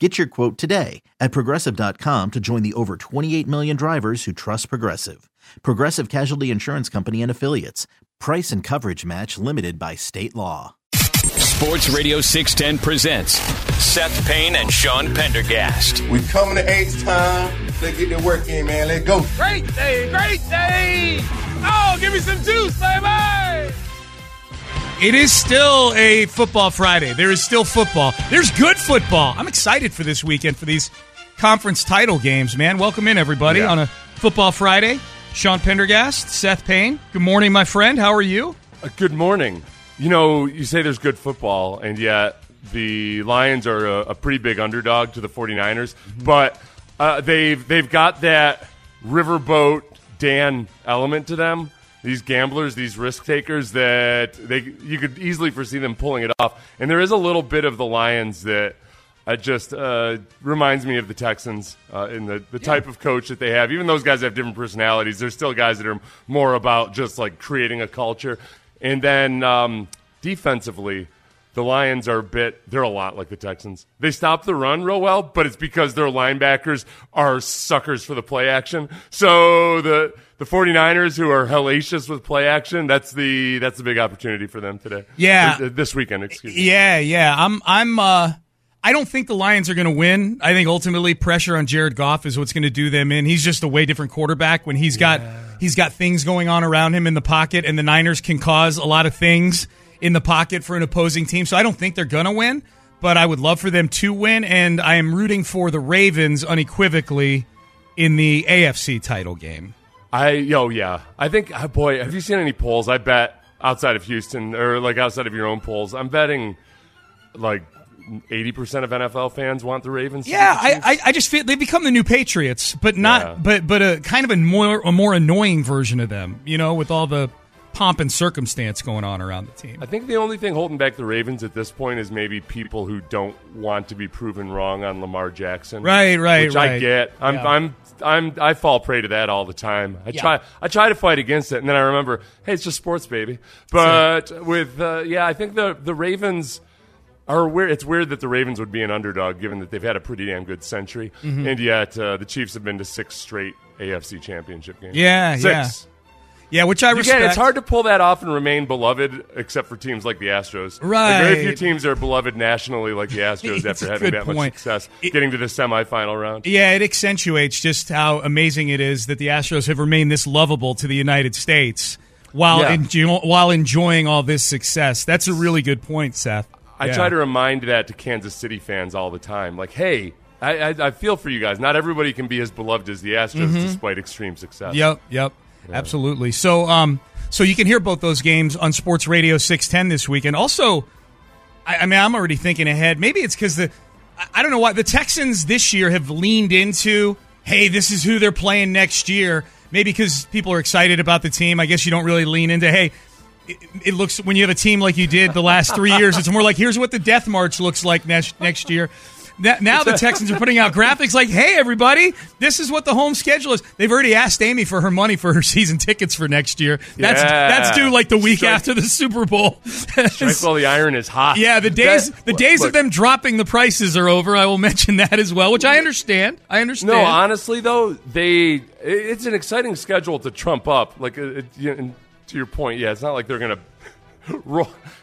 Get your quote today at progressive.com to join the over 28 million drivers who trust Progressive. Progressive Casualty Insurance Company and Affiliates. Price and coverage match limited by state law. Sports Radio 610 presents Seth Payne and Sean Pendergast. We coming to H time. Let's get the work in, man. Let's go. Great day, great day. Oh, give me some juice, baby. It is still a football Friday. There is still football. There's good football. I'm excited for this weekend for these conference title games, man. Welcome in, everybody, Yeah. on a football Friday. Sean Pendergast, Seth Payne. Good morning, my friend. How are you? Uh, good morning. You know, you say there's good football, and yet the Lions are a, a pretty big underdog to the 49ers, but uh, they've they've got that riverboat Dan element to them. These gamblers, these risk takers, that they you could easily foresee them pulling it off. And there is a little bit of the Lions that uh, just uh, reminds me of the Texans uh, in the, the type of coach that they have. Even those guys have different personalities. There's still guys that are more about just like creating a culture. And then um, defensively, the Lions are a bit, they're a lot like the Texans. They stop the run real well, but it's because their linebackers are suckers for the play action. So the, the 49ers who are hellacious with play action, that's the, that's the big opportunity for them today. Yeah. This weekend, excuse me. Yeah, yeah. I'm I'm uh I don't think the Lions are going to win. I think ultimately pressure on Jared Goff is what's going to do them in. He's just a way different quarterback when he's got he's got things going on around him in the pocket and the Niners can cause a lot of things in the pocket for an opposing team. So I don't think they're going to win, but I would love for them to win and I am rooting for the Ravens unequivocally in the AFC title game. I yo yeah. I think uh, boy, have you seen any polls? I bet outside of Houston or like outside of your own polls, I'm betting like eighty percent of NFL fans want the Ravens. Yeah, the I, I, I just feel they become the new Patriots, but not, Yeah. but but a kind of a more a more annoying version of them. You know, with all the pomp and circumstance going on around the team. I think the only thing holding back the Ravens at this point is maybe people who don't want to be proven wrong on Lamar Jackson. Right, right, Which I get. I'm, Yeah. I'm, I'm, I fall prey to that all the time. I Yeah. try, I try to fight against it, and then I remember, hey, it's just sports, baby. But with, uh, yeah, I think the the Ravens are weird. It's weird that the Ravens would be an underdog, given that they've had a pretty damn good century, Mm-hmm. and yet uh, the Chiefs have been to six straight AFC Championship games. Yeah, six. Yeah, which I respect. Again, it's hard to pull that off and remain beloved, except for teams like the Astros. Right. Like, very few teams are beloved nationally like the Astros after having that much success, It- getting to the semifinal round. Yeah, it accentuates just how amazing it is that the Astros have remained this lovable to the United States while Yeah. enjo- while enjoying all this success. That's a really good point, Seth. I Yeah. try to remind that to Kansas City fans all the time. Like, hey, I, I, I feel for you guys. Not everybody can be as beloved as the Astros Mm-hmm. despite extreme success. Yep, yep, absolutely. So, um, so you can hear both those games on Sports Radio 610 this weekend. Also, I, I mean, I'm already thinking ahead. Maybe it's because the, I, I don't know why the Texans this year have leaned into, hey, this is who they're playing next year. Maybe because people are excited about the team. I guess you don't really lean into, hey. It, it looks when you have a team like you did the last three years. It's more like here's what the death march looks like next next year. Now the Texans are putting out graphics like, "Hey, everybody, this is what the home schedule is." They've already asked Amy for her money for her season tickets for next year. That's Yeah. that's due like the week Strike- after the Super Bowl. Strike while the iron is hot. yeah, the days That- the days look, of them dropping the prices are over. I will mention that as well, which I understand. I understand. No, honestly though, they it's an exciting schedule to trump up. Like uh, it, you and to your point, yeah, it's not like they're gonna. Roll.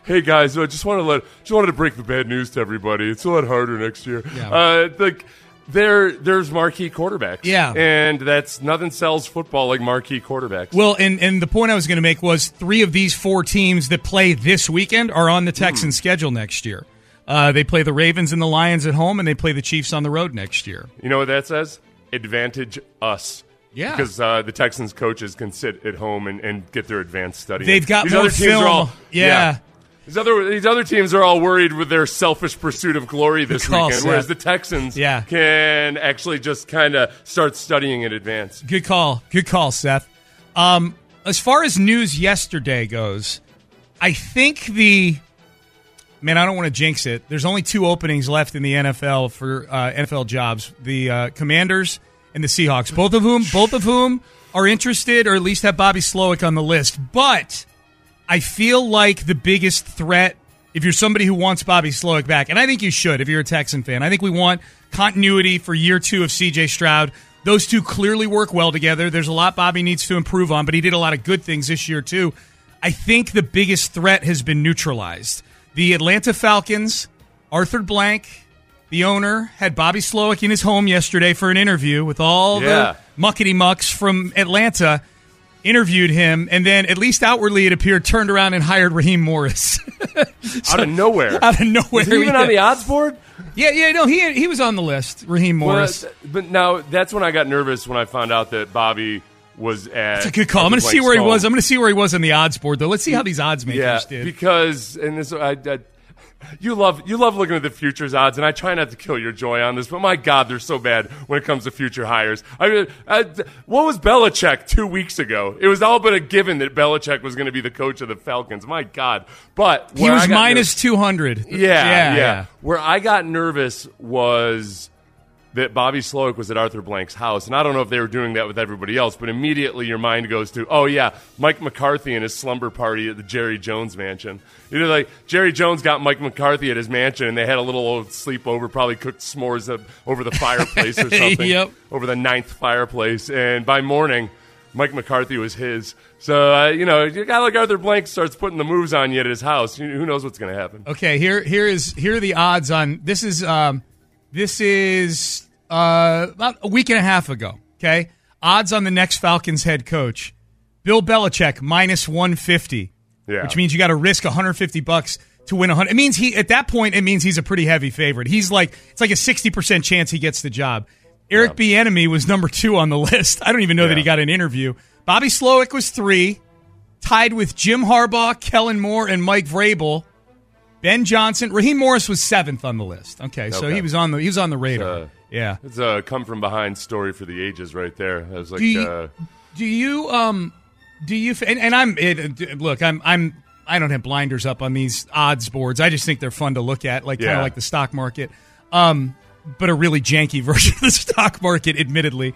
Hey guys, I just want to let just wanted to break the bad news to everybody. It's a lot harder next year. Yeah. Uh, like There, there's marquee quarterbacks. Yeah. and that's nothing sells football like marquee quarterbacks. Well, and and the point I was going to make was three of these four teams that play this weekend are on the Texans' schedule next year. Uh, they play the Ravens and the Lions at home, and they play the Chiefs on the road next year. You know what that says? Advantage us. Yeah. Because uh, the Texans coaches can sit at home and, and get their advanced study. They've got these more other teams film. Are all, Yeah. These other these other teams are all worried with their selfish pursuit of glory this call, weekend, Seth. whereas the Texans Yeah. can actually just kind of start studying in advance. Good call. Good call, Seth. Um, as far as news yesterday goes, I think the man. I don't want to jinx it. There's only two openings left in the NFL for uh, NFL jobs: the uh, Commanders and the Seahawks. Both of whom, both of whom are interested, or at least have Bobby Slowik on the list. But I feel like the biggest threat, if you're somebody who wants Bobby Slowik back, and I think you should if you're a Texan fan, I think we want continuity for year two of CJ Stroud. Those two clearly work well together. There's a lot Bobby needs to improve on, but he did a lot of good things this year, too. I think the biggest threat has been neutralized. The Atlanta Falcons, Arthur Blank, the owner, had Bobby Slowik in his home yesterday for an interview with all Yeah. the muckety mucks from Atlanta interviewed him, and then at least outwardly it appeared turned around and hired Raheem Morris Out of nowhere. out of nowhere. Even on the odds board? yeah, yeah, no, he he was on the list. Raheem Morris. Well, but now that's when I got nervous when I found out that Bobby was at. That's a good call. I'm going to see where he was. I'm going to see where he was on the odds board, though. Let's see how these odds makers yeah, did. because and this I, I, you love you love looking at the futures odds, and I try not to kill your joy on this, but my God, they're so bad when it comes to future hires. I mean, I, what was Belichick two weeks ago? It was all but a given that Belichick was going to be the coach of the Falcons. My God, but he was minus nervous- 200. Yeah, yeah, Where I got nervous was that Bobby Slowik was at Arthur Blank's house, and I don't know if they were doing that with everybody else, but immediately your mind goes to, oh yeah, Mike McCarthy and his slumber party at the Jerry Jones mansion. You know, like Jerry Jones got Mike McCarthy at his mansion, and they had a little old sleepover, probably cooked s'mores up over the fireplace or something, Yep. over the ninth fireplace, and by morning. Mike McCarthy was his. So, uh, you know, a guy like Arthur Blank starts putting the moves on you at his house. Who knows what's going to happen? Okay, here here is here are the odds on this is um this is uh about a week and a half ago. Okay, odds on the next Falcons head coach, Bill Belichick minus one fifty. Yeah. which means you got to risk 150 bucks to win 100. It means he at that point it means he's a pretty heavy favorite. He's like it's like a 60 percent chance he gets the job. Eric Bieniemy was number two on the list. I don't even know that he got an interview. Bobby Slowik was three, tied with Jim Harbaugh, Kellen Moore, and Mike Vrabel. Ben Johnson, Raheem Morris was seventh on the list. Okay, so he was on the he was on the radar. Uh, yeah. It's a come from behind story for the ages right there. I was like, Do you, uh, do you um do you and, and I'm it, look I'm I'm I don't have blinders up on these odds boards. I just think they're fun to look at, like kind of like the stock market, um, but a really janky version of the stock market, admittedly.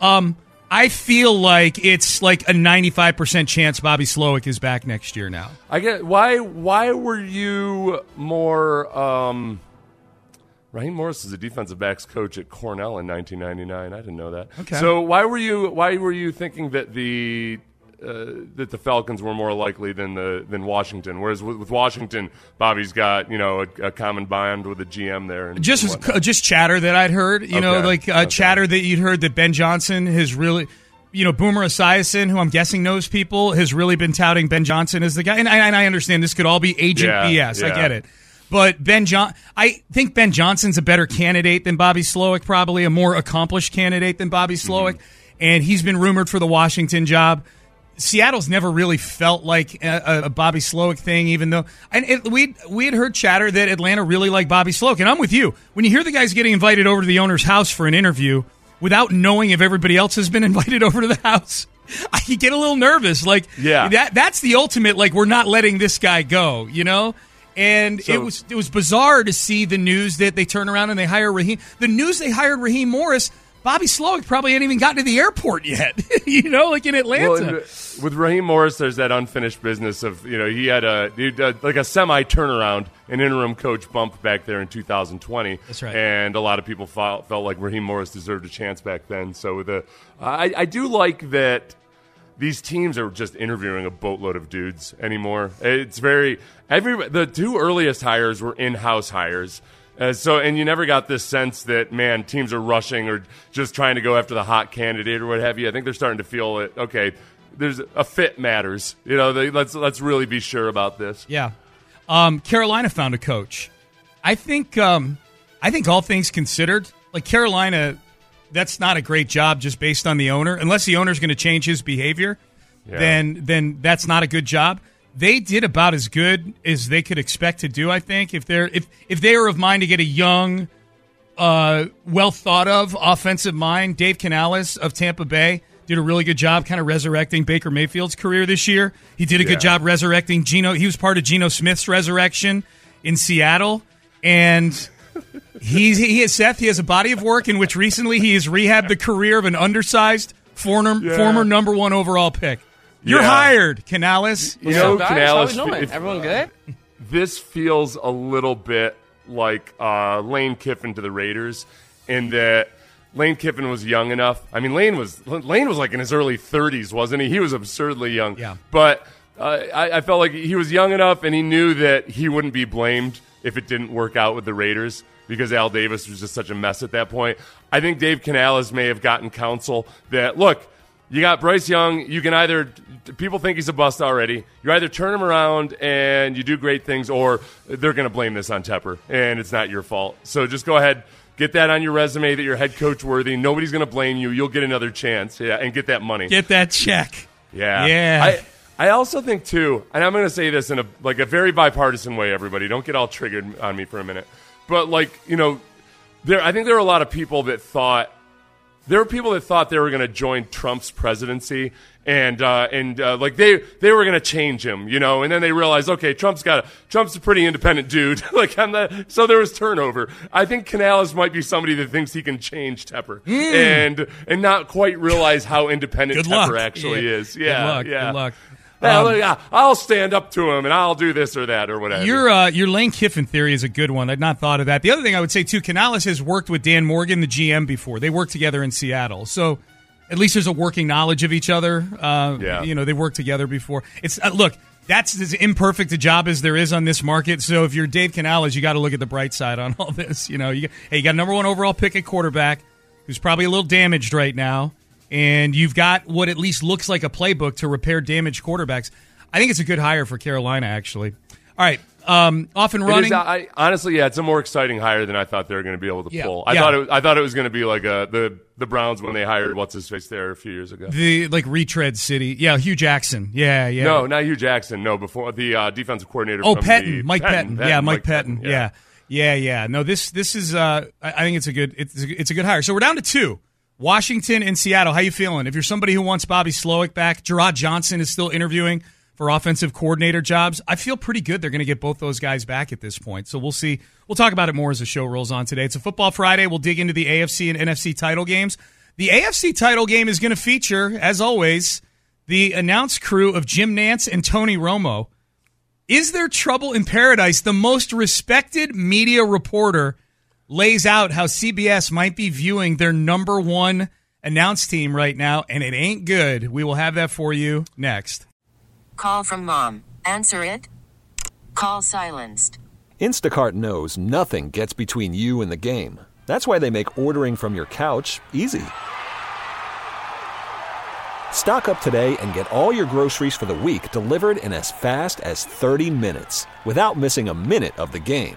Um, I feel like it's like a 95% chance Bobby Slowik is back next year now. I get why. Why were you more? Um, Raheem Morris is a defensive backs coach at Cornell in 1999. I didn't know that. Okay. So why were you? Why were you thinking that the uh, that the Falcons were more likely than the than Washington? Whereas with, with Washington, Bobby's got you know a, a common bond with the GM there. And just whatnot. just chatter that I'd heard. You know, like uh, Okay. chatter that you'd heard that Ben Johnson has really, you know, Boomer Esiason, who I'm guessing knows people, has really been touting Ben Johnson as the guy. And I, and I understand this could all be agent Yeah, BS. I get it. But Ben John, I think Ben Johnson's a better candidate than Bobby Slowik, probably a more accomplished candidate than Bobby Mm-hmm. Slowik, and he's been rumored for the Washington job. Seattle's never really felt like a, a Bobby Slowik thing, even though and it, we we had heard chatter that Atlanta really liked Bobby Slowik, and I'm with you. When you hear the guys getting invited over to the owner's house for an interview without knowing if everybody else has been invited over to the house, I get a little nervous. Like, Yeah. that that's the ultimate. Like, we're not letting this guy go, you know. And So- it was it was bizarre to see the news that they turn around and they hire Raheem. The news they hired Raheem Morris. Bobby Slowik probably hadn't even gotten to the airport yet, you know, like in Atlanta. Well, uh, with Raheem Morris, there's that unfinished business of you know he had a he had like a semi turnaround, an interim coach bump back there in 2020. That's right. And a lot of people felt, felt like Raheem Morris deserved a chance back then. So the I, I do like that these teams are just interviewing a boatload of dudes anymore. It's very every the two earliest hires were in-house hires. Uh, so, and you never got this sense that man, teams are rushing or just trying to go after the hot candidate or what have you. I think they're starting to feel it. Okay, there's a fit matters. You know, they, let's let's really be sure about this. Yeah. Um, Carolina found a coach. I think. Um, I think all things considered, like Carolina, that's not a great job just based on the owner. Unless the owner's going to change his behavior, Yeah. then then that's not a good job. They did about as good as they could expect to do. I think if they're if if they were of mind to get a young, uh, well thought of offensive mind, Dave Canales of Tampa Bay did a really good job, kind of resurrecting Baker Mayfield's career this year. He did a Yeah. good job resurrecting Geno. He was part of Geno Smith's resurrection in Seattle, and he's he has Seth. He has a body of work in which recently he has rehabbed the career of an undersized former Yeah. former number one overall pick. You're Yeah. hired, Canales. You know, guys, Canales, how we doing? if- Everyone good? this feels a little bit like uh, Lane Kiffin to the Raiders in that Lane Kiffin was young enough. I mean, Lane was Lane was like in his early 30s, wasn't he? He was absurdly young. Yeah. But uh, I, I felt like he was young enough, and he knew that he wouldn't be blamed if it didn't work out with the Raiders because Al Davis was just such a mess at that point. I think Dave Canales may have gotten counsel that look. You got Bryce Young. You can either people think he's a bust already. You either turn him around and you do great things, or they're going to blame this on Tepper, and it's not your fault. So just go ahead, get that on your resume that you're head coach worthy. Nobody's going to blame you. You'll get another chance, yeah, and get that money. Get that check. Yeah, Yeah. I I also think too, and I'm going to say this in a like a very bipartisan way. Everybody, don't get all triggered on me for a minute. But like you know, there I think there are a lot of people that thought there were people that thought they were going to join Trump's presidency and uh, and uh, like they they were going to change him, you know, and then they realized, okay, Trump's got a, Trump's a pretty independent dude. like I'm not, so there was turnover. I think Canales might be somebody that thinks he can change Tepper and and not quite realize how independent Tepper luck. actually Yeah. is. Yeah, Good luck. yeah. Good luck. Um, I'll stand up to him and I'll do this or that or whatever. Your uh, your Lane Kiffin theory is a good one. I'd not thought of that. The other thing I would say too, Canales has worked with Dan Morgan, the GM, before. They worked together in Seattle, so at least there's a working knowledge of each other. Uh, Yeah. you know, they worked together before. It's uh, look, that's as imperfect a job as there is on this market. So if you're Dave Canales, you got to look at the bright side on all this. You know, you, hey, you got a number one overall pick at quarterback, who's probably a little damaged right now, and you've got what at least looks like a playbook to repair damaged quarterbacks. I think it's a good hire for Carolina, actually. All right, um, off and running. is, I, honestly, yeah, it's a more exciting hire than I thought they were going to be able to Yeah, pull. I yeah. thought it, I thought it was going to be like a, the the Browns when they hired what's his face there a few years ago. the like retread city, yeah, Hue Jackson, yeah, yeah. No, not Hue Jackson. No, before the uh, defensive coordinator. oh, from Pettine, the, Mike Pettine, yeah, Mike, Pettine, yeah. yeah. yeah, yeah, No, this this is, uh, I, I think it's a good, it's a, it's a good hire. So we're down to two. Washington and Seattle. How you feeling? If you're somebody who wants Bobby Slowik back, Jerrod Johnson is still interviewing for offensive coordinator jobs. I feel pretty good they're going to get both those guys back at this point. So we'll see. We'll talk about it more as the show rolls on today. It's a football Friday. We'll dig into the AFC and NFC title games. The AFC title game is going to feature, as always, the announced crew of Jim Nantz and Tony Romo. Is there trouble in paradise? The most respected media reporter lays out how CBS might be viewing their number one announced team right now, and it ain't good. We will have that for you next. Call from mom. Answer it. Call silenced. Instacart knows nothing gets between you and the game. That's why they make ordering from your couch easy. Stock up today and get all your groceries for the week delivered in as fast as 30 minutes without missing a minute of the game.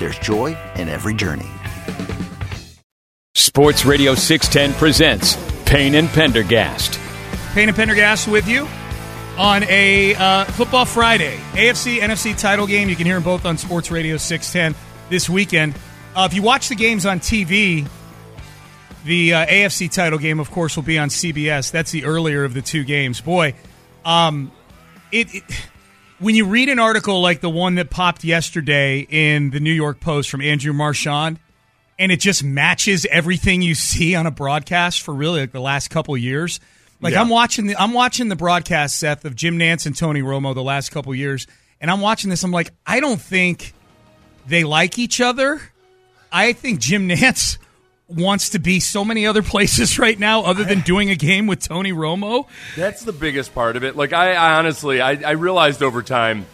there's joy in every journey. Sports Radio 610 presents Payne and Pendergast. Payne and Pendergast with you on a uh, Football Friday. AFC, NFC title game. You can hear them both on Sports Radio 610 this weekend. Uh, if you watch the games on TV, the uh, AFC title game, of course, will be on CBS. That's the earlier of the two games. Boy, um, it, it when you read an article like the one that popped yesterday in the New York Post from Andrew Marchand, and it just matches everything you see on a broadcast for really like the last couple years. Like Yeah. I'm watching the I'm watching the broadcast Seth of Jim Nantz and Tony Romo the last couple years, and I'm watching this. I'm like, I don't think they like each other. I think Jim Nantz wants to be so many other places right now other than doing a game with Tony Romo. That's the biggest part of it. Like I, I honestly, I, I realized over time,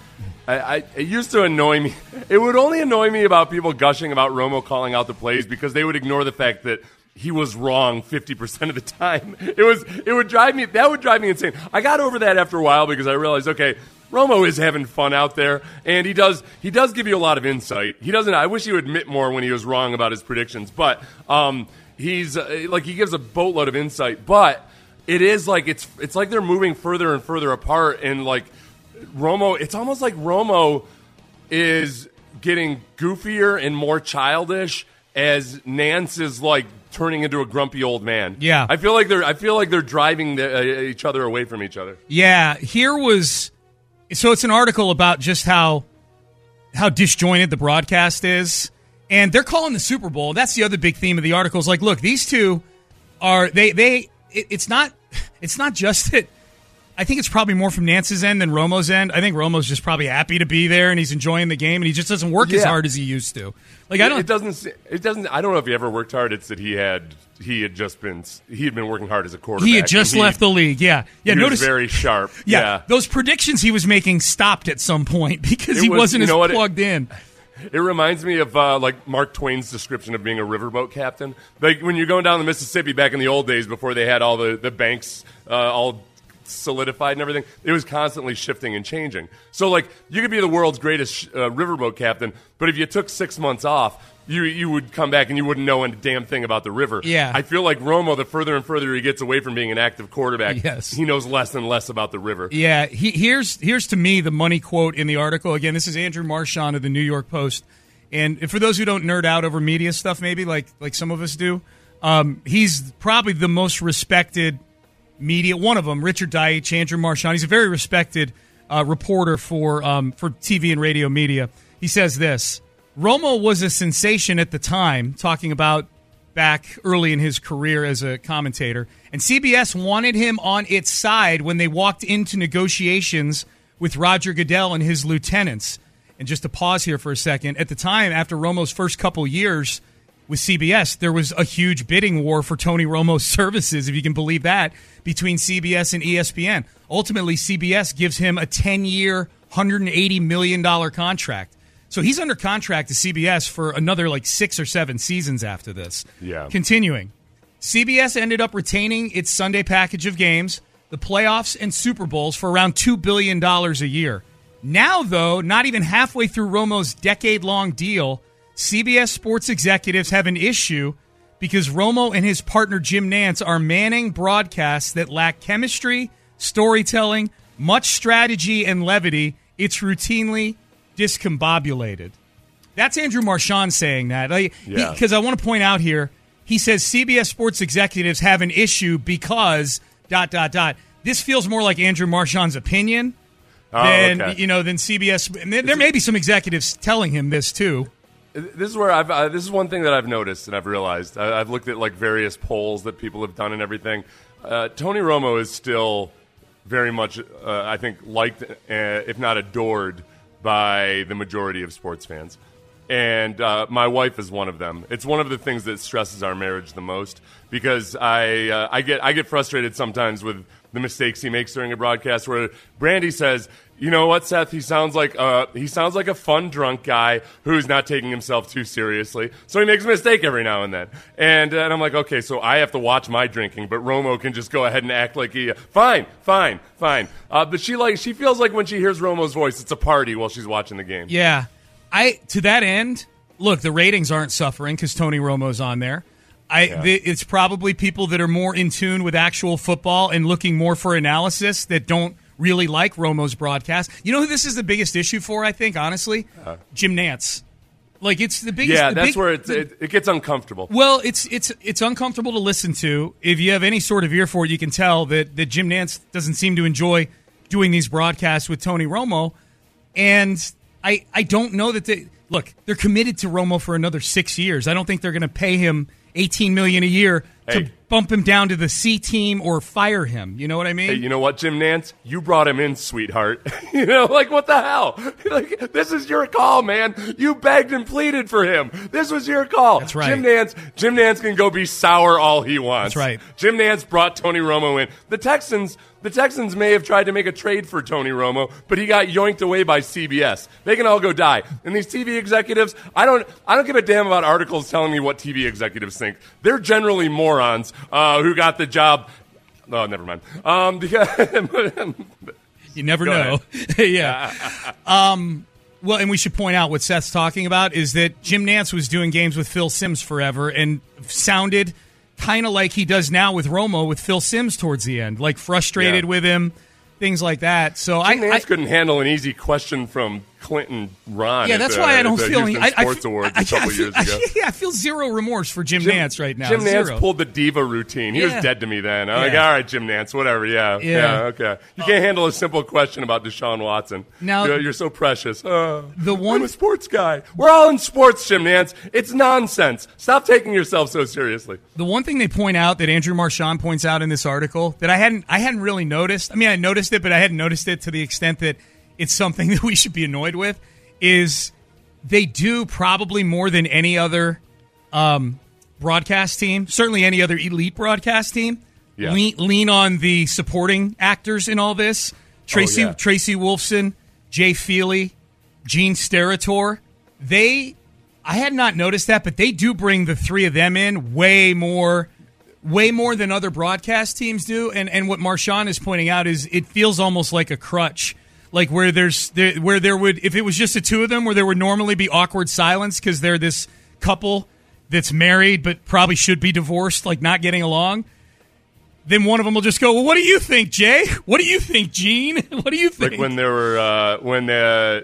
I, I it used to annoy me. It would only annoy me about people gushing about Romo calling out the plays because they would ignore the fact that he was wrong fifty percent of the time. It was it would drive me that would drive me insane. I got over that after a while because I realized okay. Romo is having fun out there, and he does he does give you a lot of insight. He doesn't. I wish he would admit more when he was wrong about his predictions, but um, he's uh, like he gives a boatload of insight. But it is like it's it's like they're moving further and further apart and like Romo it's almost like Romo is getting goofier and more childish as Nantz is like turning into a grumpy old man. Yeah. I feel like they're I feel like they're driving the, uh, each other away from each other. Yeah, here was so it's an article about just how how disjointed the broadcast is, and they're calling the Super Bowl. That's the other big theme of the article. Is like, look, these two are they they. It, it's not it's not just that. I think it's probably more from Nantz's end than Romo's end. I think Romo's just probably happy to be there and he's enjoying the game and he just doesn't work as hard as he used to. Like I don't. It doesn't. It doesn't. I don't know if he ever worked hard. It's that he had. He had just been. He had been working hard as a quarterback. he had just he- left the league. Yeah, yeah. he notice was very sharp. Yeah, yeah. those predictions he was making stopped at some point because It he was- wasn't you as what, it- plugged in. It reminds me of uh, like Mark Twain's description of being a riverboat captain. Like when you're going down the Mississippi back in the old days before they had all the, the banks uh, all solidified and everything, it was constantly shifting and changing. So like you could be the world's greatest uh, riverboat captain, but if you took six months off, you you would come back and you wouldn't know a damn thing about the river. Yeah. I feel like Romo, the further and further he gets away from being an active quarterback, Yes. he knows less and less about the river. Yeah, he, here's here's to me the money quote in the article. Again, this is Andrew Marchand of the New York Post, and for those who don't nerd out over media stuff, maybe like like some of us do, um, he's probably the most respected media. One of them, Richard Deitsch, Andrew Marchand. He's a very respected uh, reporter for um, for TV and radio media. He says this: Romo was a sensation at the time, talking about back early in his career as a commentator, and CBS wanted him on its side when they walked into negotiations with Roger Goodell and his lieutenants. And just to pause here for a second, at the time, after Romo's first couple years with CBS, there was a huge bidding war for Tony Romo's services, if you can believe that, between CBS and ESPN. Ultimately, CBS gives him a 10 year, $180 million contract. So he's under contract to CBS for another like six or seven seasons after this. Yeah. Continuing. CBS ended up retaining its Sunday package of games, the playoffs, and Super Bowls for around $2 billion a year. Now, though, not even halfway through Romo's decade long deal, CBS sports executives have an issue because Romo and his partner Jim Nantz are manning broadcasts that lack chemistry, storytelling, much strategy, and levity. It's routinely discombobulated. That's Andrew Marchand saying that. Yeah. Because I want to point out here, he says CBS sports executives have an issue because dot dot dot. This feels more like Andrew Marchand's opinion Oh, than okay. you know than CBS. And there, there may be some executives telling him this too. This is where I've. Uh, this is one thing that I've noticed and I've realized. I, I've looked at like various polls that people have done and everything. Uh, Tony Romo is still very much, uh, I think, liked, uh, if not adored, by the majority of sports fans. And uh, my wife is one of them. It's one of the things that stresses our marriage the most because I I get I get frustrated sometimes with the mistakes he makes during a broadcast. Where Brandy says, "You know what, Seth? He sounds like uh, he sounds like a fun drunk guy who's not taking himself too seriously. So he makes a mistake every now and then." And, uh, and I'm like, "Okay, so I have to watch my drinking, but Romo can just go ahead and act like he fine, fine, fine." Uh, but she like she feels like when she hears Romo's voice, it's a party while she's watching the game. Yeah, I to that end. Look, the ratings aren't suffering because Tony Romo's on there. I the, it's probably people that are more in tune with actual football and looking more for analysis that don't really like Romo's broadcast. You know who this is the biggest issue for? I think honestly, Jim Nantz. Like it's the biggest. yeah, the that's big- where the- it, it gets uncomfortable. well, it's it's it's uncomfortable to listen to. If you have any sort of ear for it, you can tell that that Jim Nantz doesn't seem to enjoy doing these broadcasts with Tony Romo, and I I don't know that they look. They're committed to Romo for another six years. I don't think they're going to pay him eighteen million a year to bump him down to the C team or fire him. You know what I mean? Hey, you know what, Jim Nantz? You brought him in, sweetheart. you know, like what the hell? like this is your call, man. You begged and pleaded for him. This was your call. That's right. Jim Nantz. Jim Nantz can go be sour all he wants. That's right. Jim Nantz brought Tony Romo in. The Texans. The Texans may have tried to make a trade for Tony Romo, but he got yoinked away by CBS. They can all go die. And these TV executives, I don't, I don't give a damn about articles telling me what TV executives think. They're generally morons uh, who got the job. Oh, never mind. Um, You never know. yeah. um, well, and we should point out what Seth's talking about is that Jim Nantz was doing games with Phil Simms forever and sounded kind of like he does now with Romo with Phil Simms towards the end, like frustrated Yeah. with him, things like that. So I, Nantz I couldn't handle an easy question from Clinton Ron. yeah, at that's the- why I don't feel any. I, I, Sports feel- Awards I- a couple I years ago. yeah, I feel zero remorse for Jim, Jim- Nantz right now. Jim Nantz Zero. pulled the diva routine. He Yeah. was dead to me then. I'm like, all right, Jim Nantz, whatever. Yeah, Yeah. yeah, okay. You can't handle a simple question about Deshaun Watson. Now- you're, you're so precious. Oh, The one- I'm a sports guy. We're all in sports, Jim Nantz. It's nonsense. Stop taking yourself so seriously. The one thing they point out that Andrew Marchand points out in this article that I hadn't I hadn't really noticed. I mean, I noticed it, but I hadn't noticed it to the extent that it's something that we should be annoyed with. Is they do probably more than any other um, broadcast team, certainly any other elite broadcast team, Yeah. lean, lean on the supporting actors in all this. Tracy yeah. Tracy Wolfson, Jay Feely, Gene Steratore. They I had not noticed that, but they do bring the three of them in way more way more than other broadcast teams do. And and what Marchand is pointing out is it feels almost like a crutch. Like where there's there, where there would if it was just the two of them where there would normally be awkward silence because they're this couple that's married but probably should be divorced, like not getting along. Then one of them will just go, "Well, what do you think, Jay? What do you think, Gene? What do you think?" Like when they were uh, when they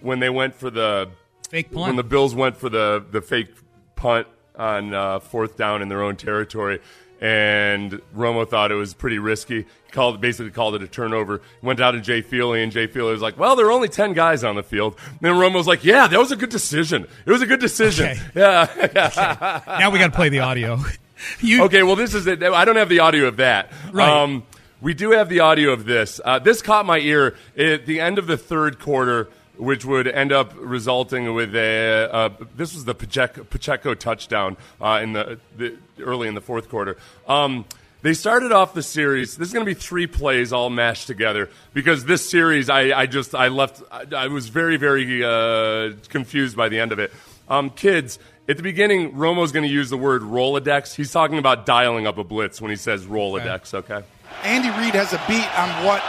when they went for the Fake punt. when the Bills went for the the fake punt on uh, fourth down in their own territory, and Romo thought it was pretty risky. He called basically called it a turnover. Went out to Jay Feely, and Jay Feely was like, "Well, there are only ten guys on the field." And then was like, "Yeah, that was a good decision. It was a good decision." Okay. Yeah. now we got to play the audio. you Okay, well, this is it. I don't have the audio of that. Right. Um, we do have the audio of this. Uh, this caught my ear at the end of the third quarter, which would end up resulting with a. Uh, this was the Pacheco, Pacheco touchdown uh, in the, the early in the fourth quarter. Um, they started off the series. This is going to be three plays all mashed together because this series, I, I just I left. I, I was very very uh, confused by the end of it. Um, kids, at the beginning, Romo's going to use the word Rolodex. He's talking about dialing up a blitz when he says Rolodex. Okay. Andy Reid has a beat on what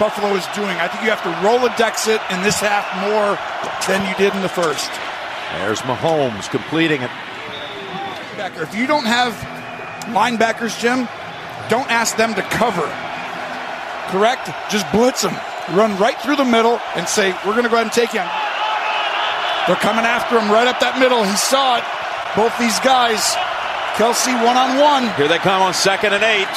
Buffalo is doing. I think you have to Rolodex it in this half more than you did in the first. There's Mahomes completing it. If you don't have linebackers, Jim, don't ask them to cover. Correct? Just blitz them. Run right through the middle and say, we're going to go ahead and take him. They're coming after him right up that middle. He saw it. Both these guys. Kelce one on one. Here they come on second and eight.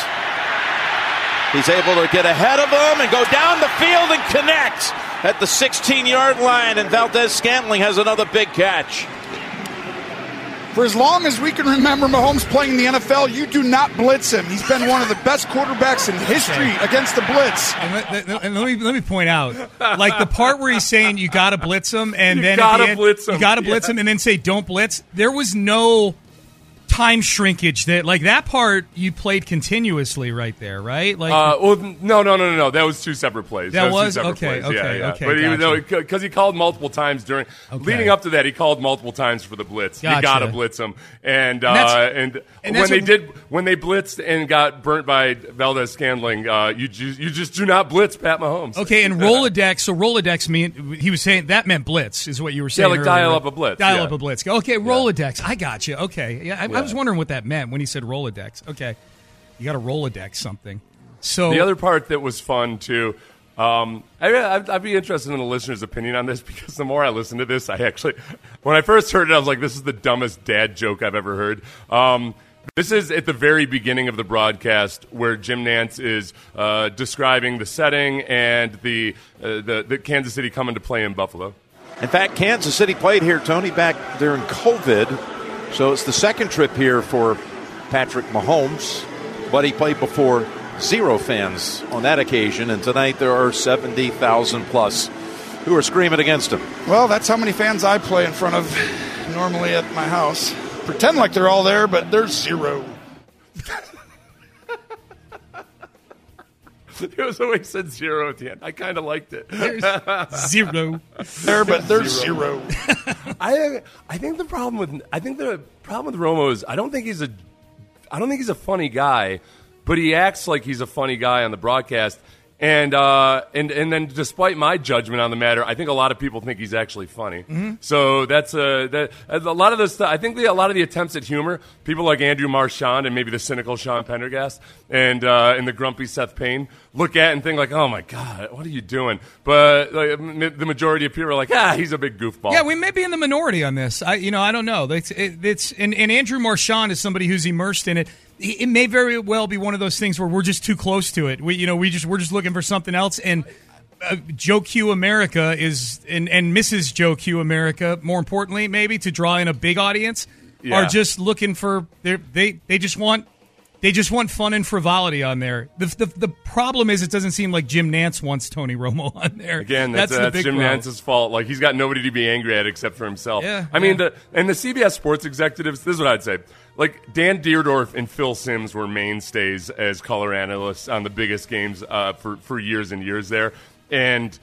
He's able to get ahead of them and go down the field and connect at the 16 yard line. And Valdes-Scantling has another big catch. For as long as we can remember Mahomes playing in the NFL, you do not blitz him. He's been one of the best quarterbacks in history against the blitz. And let, let- and let me let me point out, like the part where he's saying you got to blitz him, and You then at gotta the end, blitz 'em. you got to blitz Yeah. him, and then say don't blitz. There was no time shrinkage that like that part you played continuously right there, right? Like Uh, well, no, no, no, no, no. That was two separate plays. That two was? separate Okay, plays. Yeah, okay, yeah. okay, But even though because he called multiple times during Okay. leading up to that, he called multiple times for the blitz. You Gotcha. got to blitz him, and And uh, and, and when they what- did when they blitzed and got burnt by Valdes-Scantling, uh, you ju- you just do not blitz Pat Mahomes. Okay, and Rolodex. So Rolodex mean he was saying that meant blitz is what you were saying. Yeah, like earlier, dial up a blitz, Dial yeah. up a blitz. Okay, Rolodex. I got you. Okay, yeah, I, Yeah. Was wondering what that meant when he said Rolodex. Okay, you got to Rolodex something. So the other part that was fun too. Um, I, I'd, I'd be interested in the listener's opinion on this because the more I listen to this, I actually, when I first heard it, I was like, "This is the dumbest dad joke I've ever heard." Um, this is at the very beginning of the broadcast where Jim Nantz is uh, describing the setting and the, uh, the the Kansas City coming to play in Buffalo. In fact, Kansas City played here, Tony, back during COVID. So it's the second trip here for Patrick Mahomes, but he played before zero fans on that occasion, and tonight there are 70,000 plus who are screaming against him. Well, that's how many fans I play in front of normally at my house. Pretend like they're all there, but there's zero. It was always said zero at the end. I kind of liked it. zero there, but there's zero. I I think the problem with I think the problem with Romo is I don't think he's a I don't think he's a funny guy, but he acts like he's a funny guy on the broadcast. And uh, and and then, despite my judgment on the matter, I think a lot of people think he's actually funny. Mhm. So that's a that a lot of the stuff. I think the, a lot of the attempts at humor, people like Andrew Marchand and maybe the cynical Sean Pendergast and uh, and the grumpy Seth Payne look at and think like, oh my god, what are you doing? But like, m- the majority of people are like, ah, he's a big goofball. Yeah, we may be in the minority on this. I, you know, I don't know. It's, it, it's and, and Andrew Marchand is somebody who's immersed in it. It may very well be one of those things where we're just too close to it. We, you know, we just we're just looking for something else. And uh, Joe Q America is and and Mrs. Joe Q America, more importantly, maybe to draw in a big audience, Yeah. are just looking for they they they just want. They just want fun and frivolity on there. The, the, the problem is, it doesn't seem like Jim Nantz wants Tony Romo on there. Again, that's, the that's Jim problem. Nantz's fault. Like he's got nobody to be angry at except for himself. Yeah, I mean, the and the CBS sports executives. This is what I'd say. Like Dan Dierdorf and Phil Simms were mainstays as color analysts on the biggest games uh, for for years and years there, and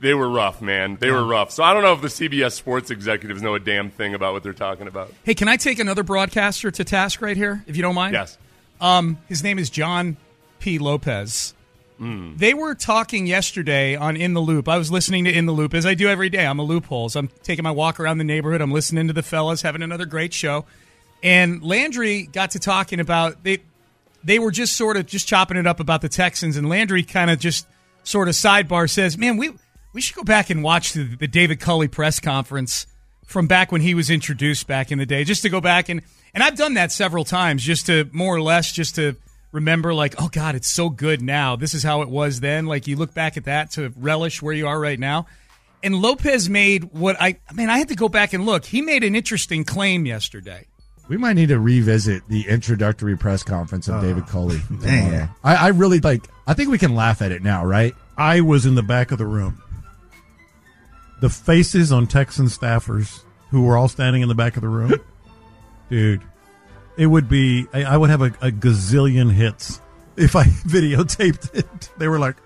they were rough, man. They were rough. So I don't know if the CBS sports executives know a damn thing about what they're talking about. Hey, can I take another broadcaster to task right here, if you don't mind? Yes. Um, his name is John P. Lopez. They were talking yesterday on In the Loop. I was listening to In the Loop as I do every day. I'm a loopholes. I'm taking my walk around the neighborhood. I'm listening to the fellas having another great show. And Landry got to talking about they they were just sort of just chopping it up about the Texans and Landry kind of just sort of sidebar says, "Man, we we should go back and watch the, the David Culley press conference from back when he was introduced back in the day, just to go back and and I've done that several times, just to more or less just to remember, like, oh God, it's so good now. This is how it was then. Like you look back at that to relish where you are right now. And Lopez made what I, I mean, I had to go back and look. He made an interesting claim yesterday. We might need to revisit the introductory press conference of uh, David Culley. dang. I, I really like. I think we can laugh at it now, right? I was in the back of the room. The faces on Texan staffers who were all standing in the back of the room, dude, it would be, I, I would have a, a gazillion hits if I videotaped it. They were like,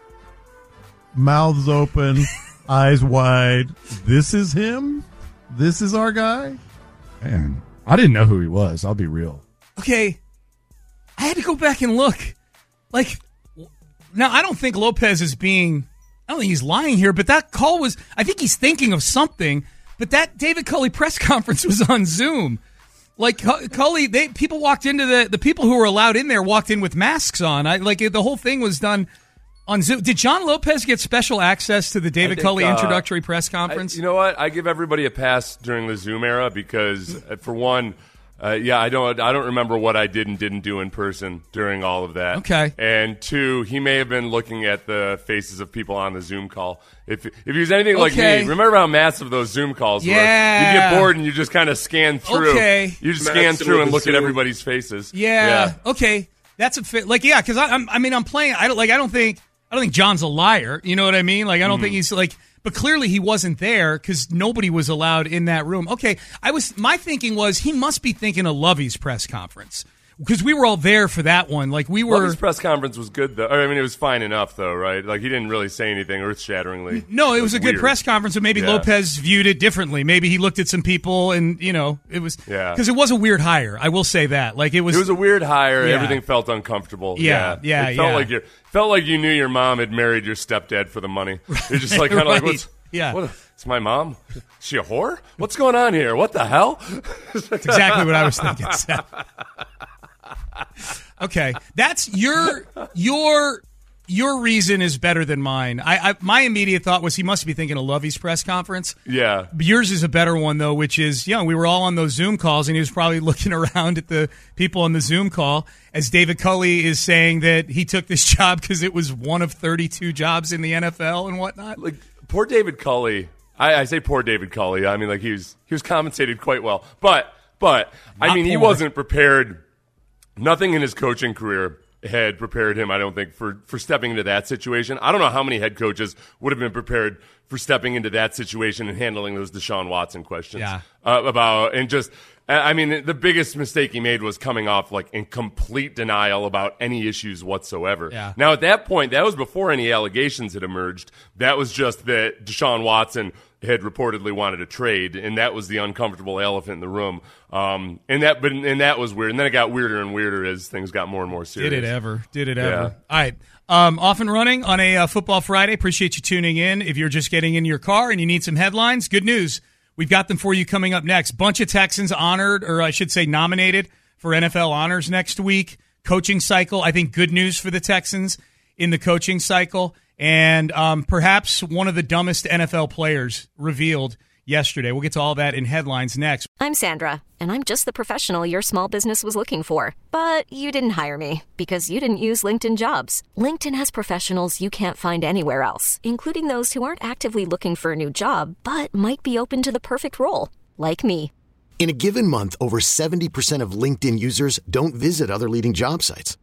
mouths open, eyes wide. This is him? This is our guy? Man, I didn't know who he was. I'll be real. okay, I had to go back and look. Like, now I don't think Lopez is being, I don't think he's lying here, but that call was, I think he's thinking of something, but that David Culley press conference was on Zoom. Like Culley, they people walked into the the people who were allowed in there walked in with masks on. I like the whole thing was done on Zoom. Did John Lopez get special access to the David think, Culley uh, introductory press I- conference? you know what? I give everybody a pass during the Zoom era because, uh, for one, uh, yeah, I don't, I don't remember what I did and didn't do in person during all of that. Okay. And two, he may have been looking at the faces of people on the Zoom call. If if he was anything like Okay. me, remember how massive those Zoom calls were? Yeah. You get bored and you just kind of scan through. Okay. You just Mess scan through and the look at everybody's faces. Yeah. Okay. That's a fit. Like, yeah, because I'm. I mean, I'm playing. I don't like. I don't think. I don't think John's a liar. You know what I mean? Like, I don't think he's like. But clearly, he wasn't there because nobody was allowed in that room. Okay. I was. My thinking was he must be thinking of Lovie's press conference because we were all there for that one. Like, we were. Lovie's press conference was good though. I mean, it was fine enough though, right? Like he didn't really say anything earth-shatteringly. No, it was a like, good weird. press conference, but maybe Yeah. Lopez viewed it differently. Maybe he looked at some people, and you know, it was Yeah. because it was a weird hire. I will say that. Like it was. It was a weird hire. Yeah. Everything felt uncomfortable. Yeah, yeah, yeah It felt yeah. like you felt like you knew your mom had married your stepdad for the money. You're just like kind of like what's Yeah. What, it's my mom. Is she a whore? What's going on here? What the hell? That's exactly what I was thinking. Okay, that's your your your reason is better than mine. I, I my immediate thought was he must be thinking of Lovie's press conference. Yeah. Yours is a better one though, which is you know we were all on those Zoom calls and he was probably looking around at the people on the Zoom call as David Culley is saying that he took this job because it was one of 32 jobs in the NFL and whatnot. Like poor David Culley. I, I say poor David Culley. I mean, like he was he was compensated quite well, but but I Not mean he wasn't prepared. Nothing in his coaching career had prepared him. I don't think for for stepping into that situation. I don't know how many head coaches would have been prepared for stepping into that situation and handling those Deshaun Watson questions. Yeah. uh, about and just. I I mean, the biggest mistake he made was coming off like in complete denial about any issues whatsoever. Yeah. Now, at that point, that was before any allegations had emerged. That was just that Deshaun Watson had reportedly wanted to trade, and that was the uncomfortable elephant in the room. Um, and that, but and that was weird. And then it got weirder and weirder as things got more and more serious. Did it ever? Did it Yeah. ever? All right. Um, off and running on a uh, football Friday. Appreciate you tuning in. If you're just getting in your car and you need some headlines, good news. We've got them for you coming up next. Bunch of Texans honored, or I should say nominated for NFL honors next week. Coaching cycle. I think good news for the Texans in the coaching cycle. And um, perhaps one of the dumbest NFL players revealed yesterday. We'll get to all that in headlines next. I'm Sandra, and I'm just the professional your small business was looking for. But you didn't hire me because you didn't use LinkedIn jobs. LinkedIn has professionals you can't find anywhere else, including those who aren't actively looking for a new job but might be open to the perfect role, like me. In a given month, over 70% of LinkedIn users don't visit other leading job sites.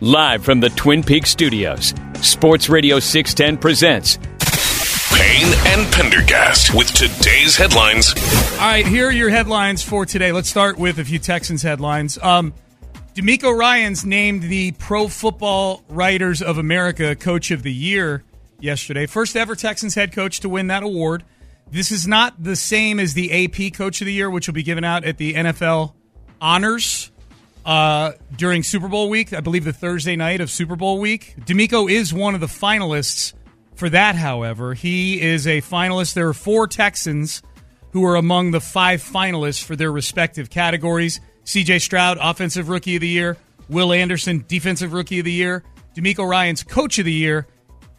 Live from the Twin Peaks studios, Sports Radio 610 presents Payne and Pendergast with today's headlines. All right, here are your headlines for today. Let's start with a few Texans headlines. Um, DeMeco Ryans named the Pro Football Writers of America Coach of the Year yesterday. First ever Texans head coach to win that award. This is not the same as the AP Coach of the Year, which will be given out at the NFL Honors uh, during Super Bowl week. I believe the Thursday night of Super Bowl week. DeMeco is one of the finalists for that, however. He is a finalist. There are four Texans who are among the five finalists for their respective categories. CJ Stroud, Offensive Rookie of the Year. Will Anderson, Defensive Rookie of the Year. DeMeco Ryan's Coach of the Year.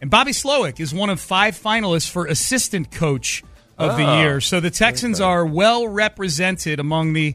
And Bobby Slowik is one of five finalists for Assistant Coach of the Oh, Year. So the Texans are well represented among the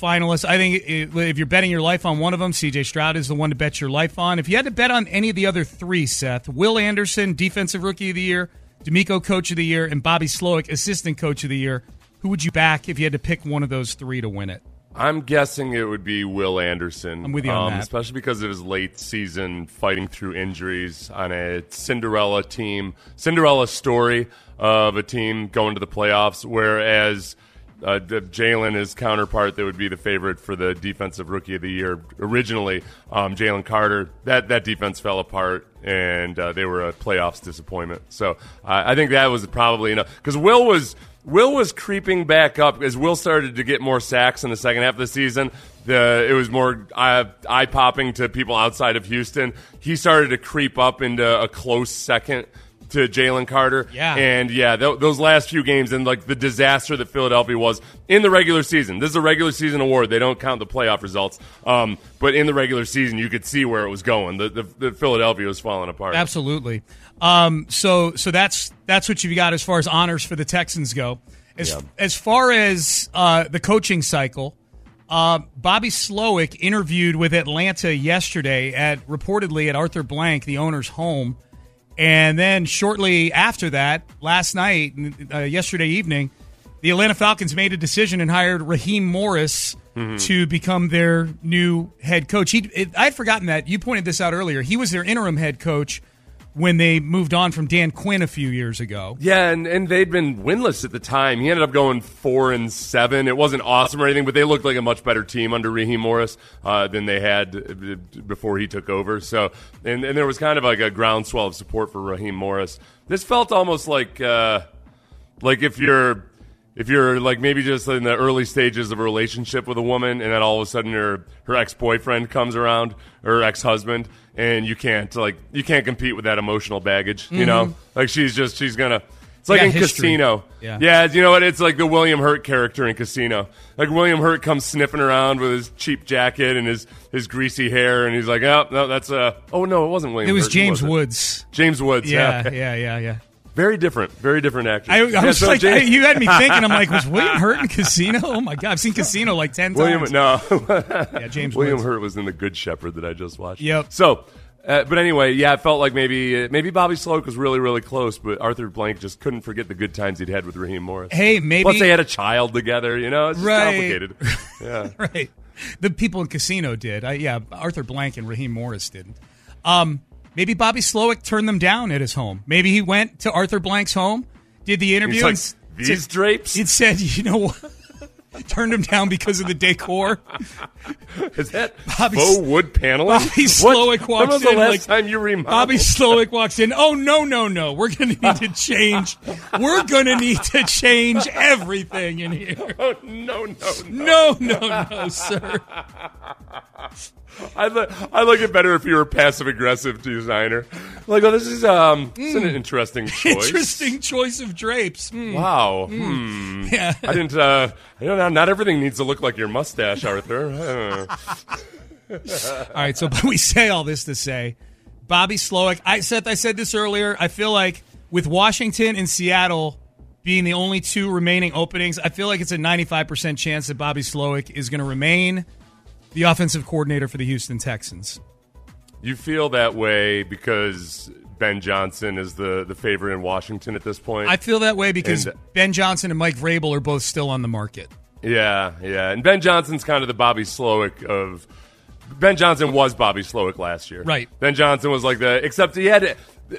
finalists. I think if you're betting your life on one of them, CJ Stroud is the one to bet your life on. If you had to bet on any of the other three, Seth, Will Anderson, Defensive Rookie of the Year, DeMeco Coach of the Year, and Bobby Slowik, Assistant Coach of the Year, who would you back if you had to pick one of those three to win it? I'm guessing it would be Will Anderson. I'm with you on um, that. especially because of his late season fighting through injuries on a Cinderella team, Cinderella story of a team going to the playoffs. Whereas uh, Jalen, his counterpart, that would be the favorite for the defensive rookie of the year originally, um, Jalen Carter. That that defense fell apart, and uh, they were a playoffs disappointment. So I I think that was probably enough because Will was. Will was creeping back up as Will started to get more sacks in the second half of the season. The it was more uh, eye popping to people outside of Houston. He started to creep up into a close second to Jalen Carter. Yeah. and yeah, th- those last few games and like the disaster that Philadelphia was in the regular season. This is a regular season award. They don't count the playoff results. Um, but in the regular season, you could see where it was going. The, the, the Philadelphia was falling apart. Absolutely. Um, so so that's that's what you've got as far as honors for the Texans go. As Yeah. as far as uh, the coaching cycle, uh, Bobby Slowik interviewed with Atlanta yesterday at reportedly at Arthur Blank, the owner's home, and then shortly after that, last night, uh, yesterday evening, the Atlanta Falcons made a decision and hired Raheem Morris Mm-hmm. to become their new head coach. He, it, I had forgotten that you pointed this out earlier. He was their interim head coach when they moved on from Dan Quinn a few years ago. Yeah, and, and they'd been winless at the time. He ended up going four and seven. It wasn't awesome or anything, but they looked like a much better team under Raheem Morris uh, than they had uh, before he took over. So, and, and there was kind of like a groundswell of support for Raheem Morris. This felt almost like uh, like if you're if you're like maybe just in the early stages of a relationship with a woman and then all of a sudden her her ex-boyfriend comes around or ex-husband and you can't like you can't compete with that emotional baggage you know Mhm. like she's just she's gonna it's like Yeah, in history. casino Yeah. yeah you know what it's like the william hurt character in casino like william hurt comes sniffing around with his cheap jacket and his his greasy hair and he's like oh no that's uh oh no it wasn't william It was Hurt, James it? Woods. james woods yeah Yeah, yeah, yeah, yeah. Very different very different actor I, I Yeah, was so like, James- you had me thinking. I'm like, was William Hurt in Casino? Oh my god, I've seen Casino like ten William, times. no. yeah, James William Woods. Hurt was in The Good Shepherd that I just watched. Yep. So, uh, but anyway, yeah, it felt like maybe uh, maybe Bobby Slowik was really really close, but Arthur Blank just couldn't forget the good times he'd had with Raheem Morris. Hey, maybe- plus they had a child together. You know, it's Right. complicated. Yeah. right. The people in Casino did. I, yeah, Arthur Blank and Raheem Morris didn't. Um, maybe Bobby Slowik turned them down at his home. Maybe he went to Arthur Blank's home, did the interview, like, and "These said- drapes?" It said, you know what? Turned him down because of the decor. Is that Bobby faux wood paneling? Bobby What- Slowik When walks was the in. last like, time you remodeled? Bobby Slowik walks in. Oh no, no, no! We're gonna need to change. We're gonna need to change everything in here. Oh no, no, no, No, no, no, sir. I li- I like it better if you're a passive aggressive designer. Like, oh, this is um, is an Mm. interesting choice. Interesting choice of drapes. Hmm. Wow. Mm. Hmm. Yeah. I didn't. Uh, I don't know. Not everything needs to look like your mustache, Arthur. All right, so we say all this to say, Bobby Slowik. I said I said this earlier. I feel like with Washington and Seattle being the only two remaining openings, I feel like it's a ninety-five percent chance that Bobby Slowik is going to remain the offensive coordinator for the Houston Texans. you feel that way because Ben Johnson is the the favorite in Washington at this point. I feel that way because And- Ben Johnson and Mike Vrabel are both still on the market. Yeah, yeah. And Ben Johnson's kind of the Bobby Slowik of. Ben Johnson was Bobby Slowik last year. Right. Ben Johnson was like the. Except he had.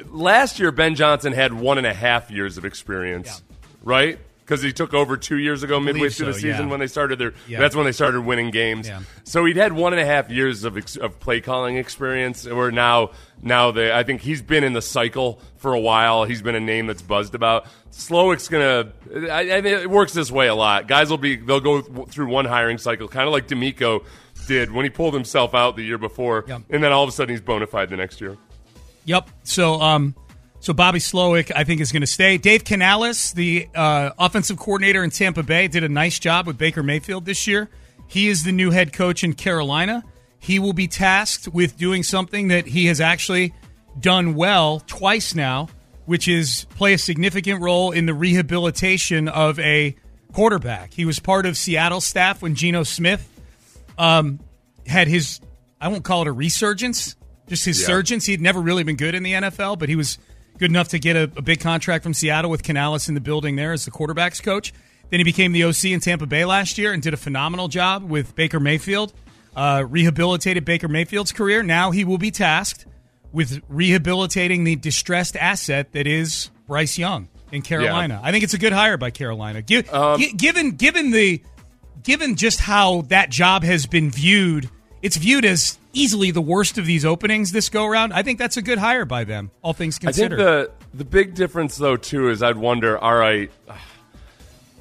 Last year, Ben Johnson had one and a half years of experience. Right? Because he took over two years ago, midway through the season yeah. when they started their. Yeah. That's when they started winning games. Yeah. So he'd had one and a half years of, ex, of play calling experience. Where now, now the I think he's been in the cycle for a while. He's been a name that's buzzed about. Slowik's gonna. I, I, it works this way a lot. Guys will be they'll go through one hiring cycle, kind of like DeMeco did when he pulled himself out the year before, Yep. and then all of a sudden he's bona fide the next year. Yep. So, um, so Bobby Slowik, I think, is going to stay. Dave Canales, the uh, offensive coordinator in Tampa Bay, did a nice job with Baker Mayfield this year. He is the new head coach in Carolina. He will be tasked with doing something that he has actually done well twice now, which is play a significant role in the rehabilitation of a quarterback. He was part of Seattle staff when Geno Smith um, had his, I won't call it a resurgence, just his Yeah. surgence. He'd never really been good in the NFL, but he was good enough to get a, a big contract from Seattle with Canales in the building there as the quarterback's coach. Then he became the OC in Tampa Bay last year and did a phenomenal job with Baker Mayfield, uh, rehabilitated Baker Mayfield's career. Now he will be tasked with rehabilitating the distressed asset that is Bryce Young in Carolina. I think it's a good hire by Carolina. Gi- gi- given given the given just how that job has been viewed, it's viewed as easily the worst of these openings this go around. I think that's a good hire by them, all things considered. I think the the big difference though too is I'd wonder. All right,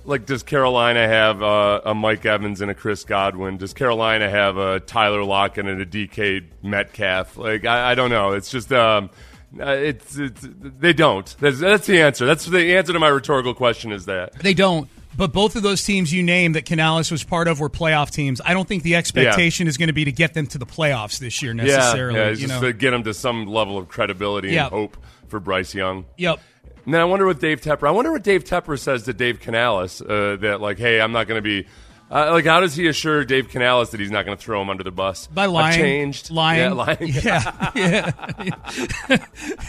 like does Carolina have uh, a Mike Evans and a Chris Godwin? Does Carolina have a Tyler Lockett and a DK Metcalf? Like I, I don't know. It's just. Um, uh, it's, it's they don't. That's, that's the answer. That's the answer to my rhetorical question. Is that They don't. But both of those teams you named that Canales was part of were playoff teams. I don't think the expectation is going to be to get them to the playoffs this year necessarily. Yeah, yeah you just know? to get them to some level of credibility Yeah. and hope for Bryce Young. Yep. And then I wonder what Dave Tepper. I wonder what Dave Tepper says to Dave Canales uh, that like, hey, I'm not going to be. Uh, like, how does he assure Dave Canales that he's not going to throw him under the bus? By I've lying. changed. Lying. Yeah, lying. Yeah.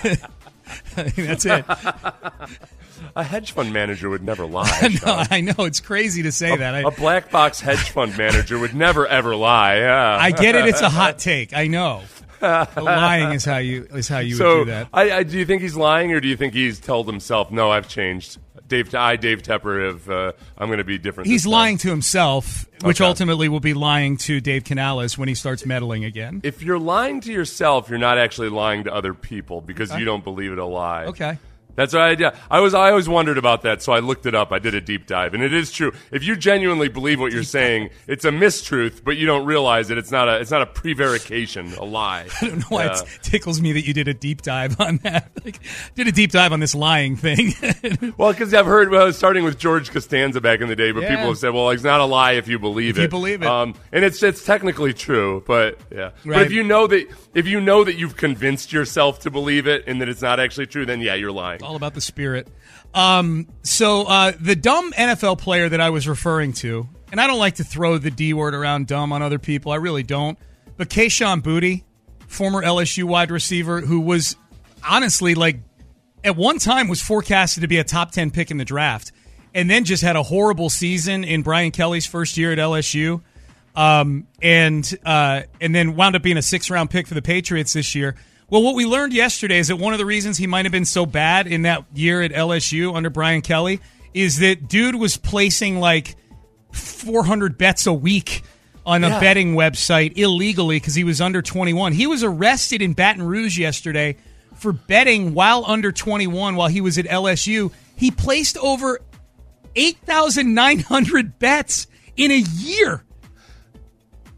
yeah. That's it. a hedge fund manager would never lie. no, I know it's crazy to say a, that. I, a black box hedge fund manager would never ever lie. Yeah. I get it. It's a hot take. I know. Lying is how you is how you so would do that. I, I, do you think he's lying, or do you think he's told himself, "No, I've changed"? Dave, I, Dave Tepper, have uh, I'm going to be different. He's lying to himself, which Okay. ultimately will be lying to Dave Canales when he starts meddling again. If you're lying to yourself, you're not actually lying to other people because Okay. you don't believe it a lie. Okay. That's right. Yeah, I was. I always wondered about that, so I looked it up. I did a deep dive, and it is true. If you genuinely believe what you're saying, it's a mistruth, but you don't realize it. It's not a. It's not a prevarication, a lie. I don't know why Yeah. it tickles me that you did a deep dive on that. Like, did a deep dive on this lying thing. Well, because I've heard, well, starting with George Costanza back in the day, but Yeah. people have said, well, it's not a lie if you believe it. If you believe it. Um, and it's it's technically true, but yeah. But if you know that if you know that you've convinced yourself to believe it and that it's not actually true, then yeah, you're lying. All about the spirit. Um, so uh, the dumb NFL player that I was referring to, and I don't like to throw the D word around dumb on other people. I really don't. But Kayshon Boutte, former LSU wide receiver, who was honestly like at one time was forecasted to be a top 10 pick in the draft and then just had a horrible season in Brian Kelly's first year at LSU. Um, and uh, and then wound up being a six round pick for the Patriots this year. Well, what we learned yesterday is that one of the reasons he might have been so bad in that year at LSU under Brian Kelly is that dude was placing like 400 bets a week on a Yeah. betting website illegally because he was under 21. He was arrested in Baton Rouge yesterday for betting while under 21 while he was at LSU. He placed over 8,900 bets in a year.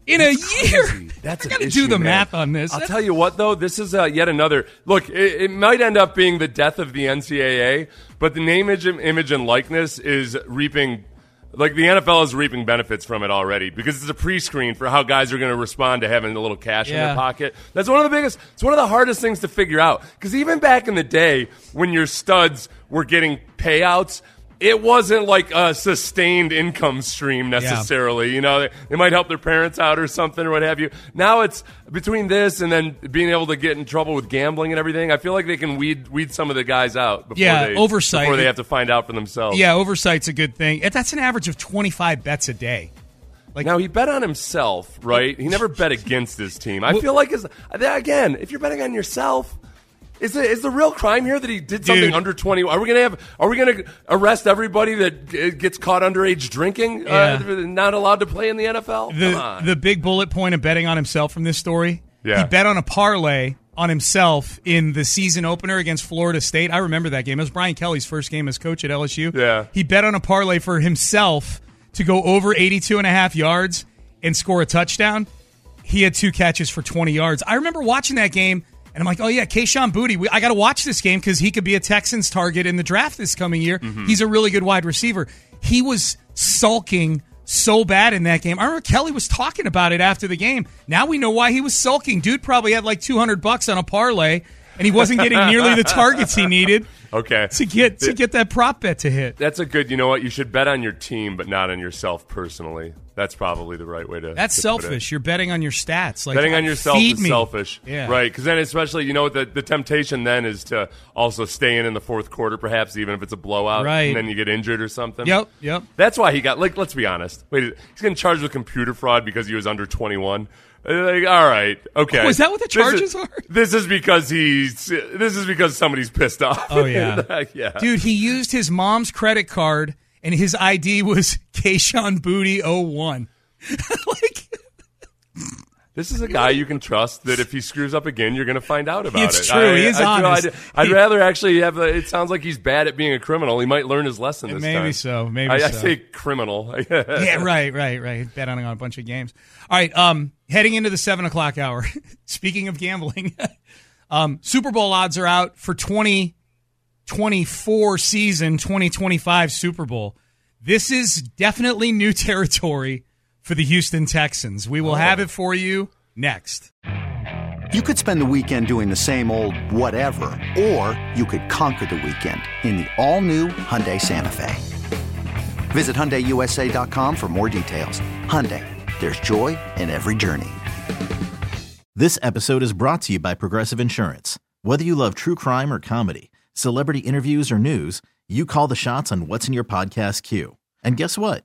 In a year. That's I got to issue, do the man. math on this. I'll That's- tell you what, though, this is uh, yet another look. It, it might end up being the death of the NCAA, but the name, image, image, and likeness is reaping. Like the NFL is reaping benefits from it already because it's a pre-screen for how guys are going to respond to having a little cash in their pocket. That's one of the biggest. It's one of the hardest things to figure out because even back in the day when your studs were getting payouts, it wasn't like a sustained income stream necessarily. You know, they, they might help their parents out or something or what have you. Now it's between this and then being able to get in trouble with gambling and everything. I feel like they can weed weed some of the guys out before Yeah, they oversight. before they have to find out for themselves. Yeah, oversight's a good thing. That's an average of 25 bets a day. Like now, he bet on himself, right? He never bet against his team. I feel like is again, if you're betting on yourself, is the is the real crime here that he did something Dude. under twenty? Are we gonna have? Are we gonna arrest everybody that gets caught underage drinking? Yeah. Uh, not allowed to play in the NFL? The the big bullet point of betting on himself from this story. Yeah. He bet on a parlay on himself in the season opener against Florida State. I remember that game. It was Brian Kelly's first game as coach at LSU. Yeah. He bet on a parlay for himself to go over 82 and a half yards and score a touchdown. He had two catches for 20 yards. I remember watching that game and I'm like, oh yeah, Kayshon Boutte. We, I got to watch this game because he could be a Texans target in the draft this coming year. Mm-hmm. He's a really good wide receiver. He was sulking so bad in that game. I remember Kelly was talking about it after the game. Now we know why he was sulking. Dude probably had like 200 bucks on a parlay and he wasn't getting nearly the targets he needed okay. to get to get that prop bet to hit. That's a good. You know what? You should bet on your team, but not on yourself personally. That's probably the right way to. That's to selfish. You're betting on your stats. Like Betting on yourself is me. selfish, Yeah. right? Because then, especially, you know, the the temptation then is to also stay in in the fourth quarter, perhaps even if it's a blowout, Right. And then you get injured or something. Yep, yep. That's why he got like. Let's be honest. Wait, he's getting charged with computer fraud because he was under twenty one. Like, all right, okay. Oh, that what the This charges is- are? This is because he's. This is because somebody's pissed off. Oh yeah, yeah. Dude, he used his mom's credit card and his ID was Kayshon Boutte 01. This is a guy you can trust that if he screws up again, you're going to find out about It's it. true. He is I honest. I'd, I'd He- rather actually have. A, it sounds like he's bad at being a criminal. He might learn his lesson this Maybe time. so, maybe I, I say criminal. yeah, right, right, right. Bet on a bunch of games. All right, um, heading into the seven o'clock hour. Speaking of gambling, um, Super Bowl odds are out for twenty twenty four season, twenty twenty five Super Bowl. This is definitely new territory for the Houston Texans. We will oh. have it for you next. You could spend the weekend doing the same old whatever, or you could conquer the weekend in the all-new Hyundai Santa Fe. Visit HyundaiUSA.com for more details. Hyundai, there's joy in every journey. This episode is brought to you by Progressive Insurance. Whether you love true crime or comedy, celebrity interviews or news, you call the shots on what's in your podcast queue. And guess what?